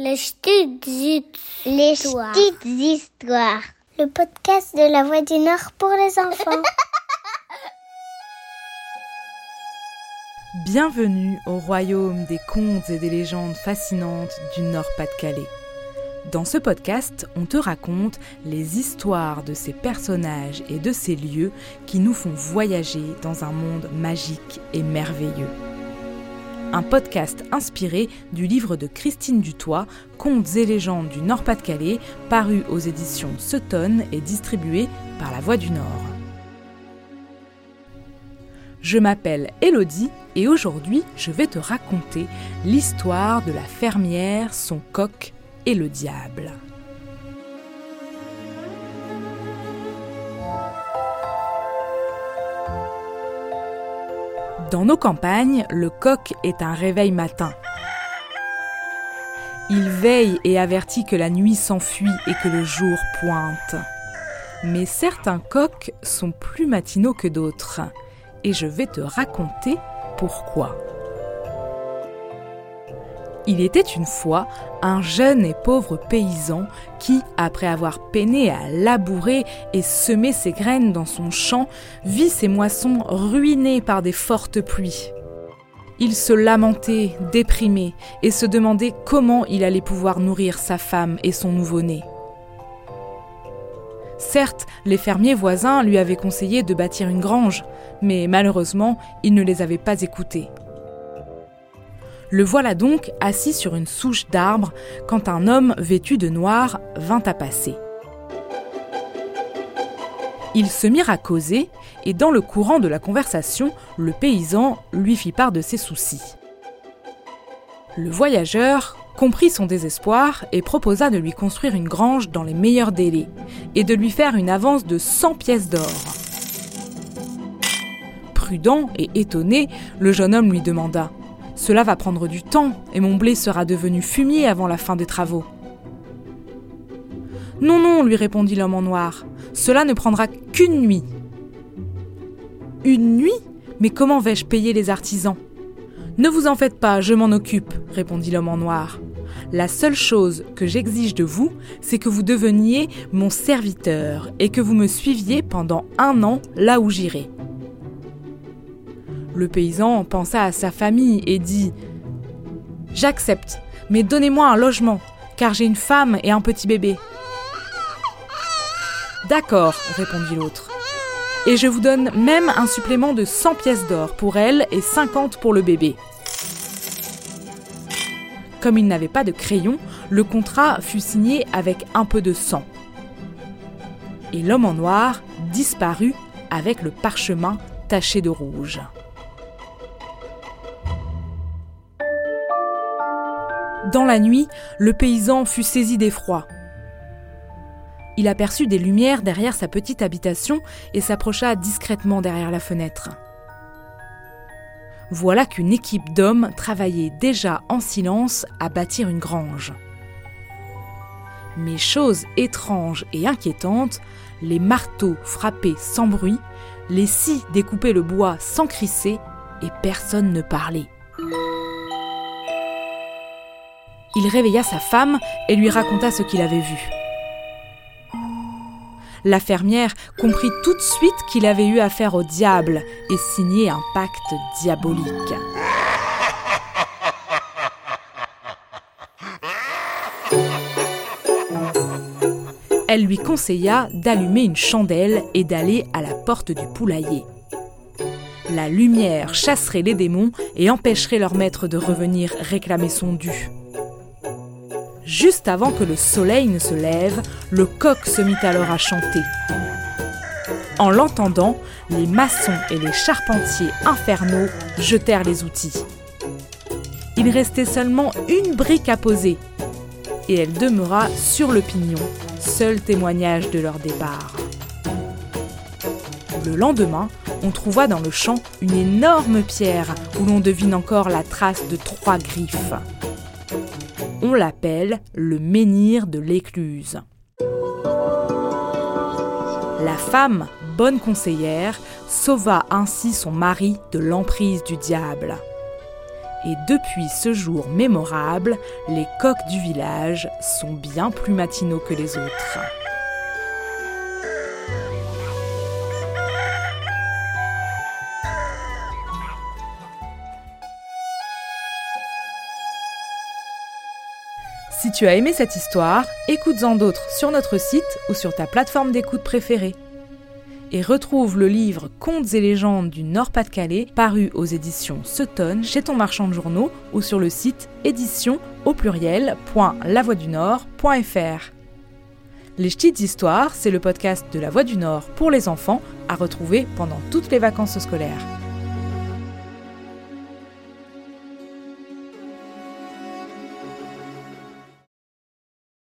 Les petites Les histoires. petites histoires. Le podcast de la Voix du Nord pour les enfants. Bienvenue au royaume des contes et des légendes fascinantes du Nord-Pas-de-Calais. Dans ce podcast, on te raconte les histoires de ces personnages et de ces lieux qui nous font voyager dans un monde magique et merveilleux. Un podcast inspiré du livre de Christine Dutoit, Contes et légendes du Nord-Pas-de-Calais, paru aux éditions Sutton et distribué par La Voix du Nord. Je m'appelle Elodie et aujourd'hui je vais te raconter l'histoire de la fermière, son coq et le diable. Dans nos campagnes, le coq est un réveil matin. Il veille et avertit que la nuit s'enfuit et que le jour pointe. Mais certains coqs sont plus matinaux que d'autres et je vais te raconter pourquoi. Il était une fois un jeune et pauvre paysan qui, après avoir peiné à labourer et semer ses graines dans son champ, vit ses moissons ruinées par des fortes pluies. Il se lamentait, déprimé, et se demandait comment il allait pouvoir nourrir sa femme et son nouveau-né. Certes, les fermiers voisins lui avaient conseillé de bâtir une grange, mais malheureusement, il ne les avait pas écoutés. Le voilà donc assis sur une souche d'arbre quand un homme vêtu de noir vint à passer. Ils se mirent à causer, et dans le courant de la conversation, le paysan lui fit part de ses soucis. Le voyageur comprit son désespoir et proposa de lui construire une grange dans les meilleurs délais et de lui faire une avance de 100 pièces d'or. Prudent et étonné, le jeune homme lui demanda Cela va prendre du temps et mon blé sera devenu fumier avant la fin des travaux. Non, non, lui répondit l'homme en noir, cela ne prendra qu'une nuit. Une nuit? Mais comment vais-je payer les artisans? Ne vous en faites pas, je m'en occupe, répondit l'homme en noir. La seule chose que j'exige de vous, c'est que vous deveniez mon serviteur et que vous me suiviez pendant un an là où j'irai. Le paysan pensa à sa famille et dit J'accepte, mais donnez-moi un logement, car j'ai une femme et un petit bébé. D'accord, répondit l'autre. Et je vous donne même un supplément de 100 pièces d'or pour elle et 50 pour le bébé. Comme il n'avait pas de crayon, le contrat fut signé avec un peu de sang. Et l'homme en noir disparut avec le parchemin taché de rouge. Dans la nuit, le paysan fut saisi d'effroi. Il aperçut des lumières derrière sa petite habitation et s'approcha discrètement derrière la fenêtre. Voilà qu'une équipe d'hommes travaillait déjà en silence à bâtir une grange. Mais chose étrange et inquiétante, les marteaux frappaient sans bruit, les scies découpaient le bois sans crisser et personne ne parlait. Il réveilla sa femme et lui raconta ce qu'il avait vu. La fermière comprit tout de suite qu'il avait eu affaire au diable et signé un pacte diabolique. Elle lui conseilla d'allumer une chandelle et d'aller à la porte du poulailler. La lumière chasserait les démons et empêcherait leur maître de revenir réclamer son dû. Juste avant que le soleil ne se lève, le coq se mit alors à chanter. En l'entendant, les maçons et les charpentiers infernaux jetèrent les outils. Il restait seulement une brique à poser, et elle demeura sur le pignon, seul témoignage de leur départ. Le lendemain, on trouva dans le champ une énorme pierre où l'on devine encore la trace de trois griffes. L'appelle le menhir de l'écluse. La femme, bonne conseillère, sauva ainsi son mari de l'emprise du diable. Et depuis ce jour mémorable, les coqs du village sont bien plus matinaux que les autres. Si tu as aimé cette histoire, écoute-en d'autres sur notre site ou sur ta plateforme d'écoute préférée. Et retrouve le livre Contes et légendes du Nord-Pas-de-Calais paru aux éditions Sutton chez ton marchand de journaux ou sur le site édition au. Les petites histoires, c'est le podcast de La Voix du Nord pour les enfants à retrouver pendant toutes les vacances scolaires.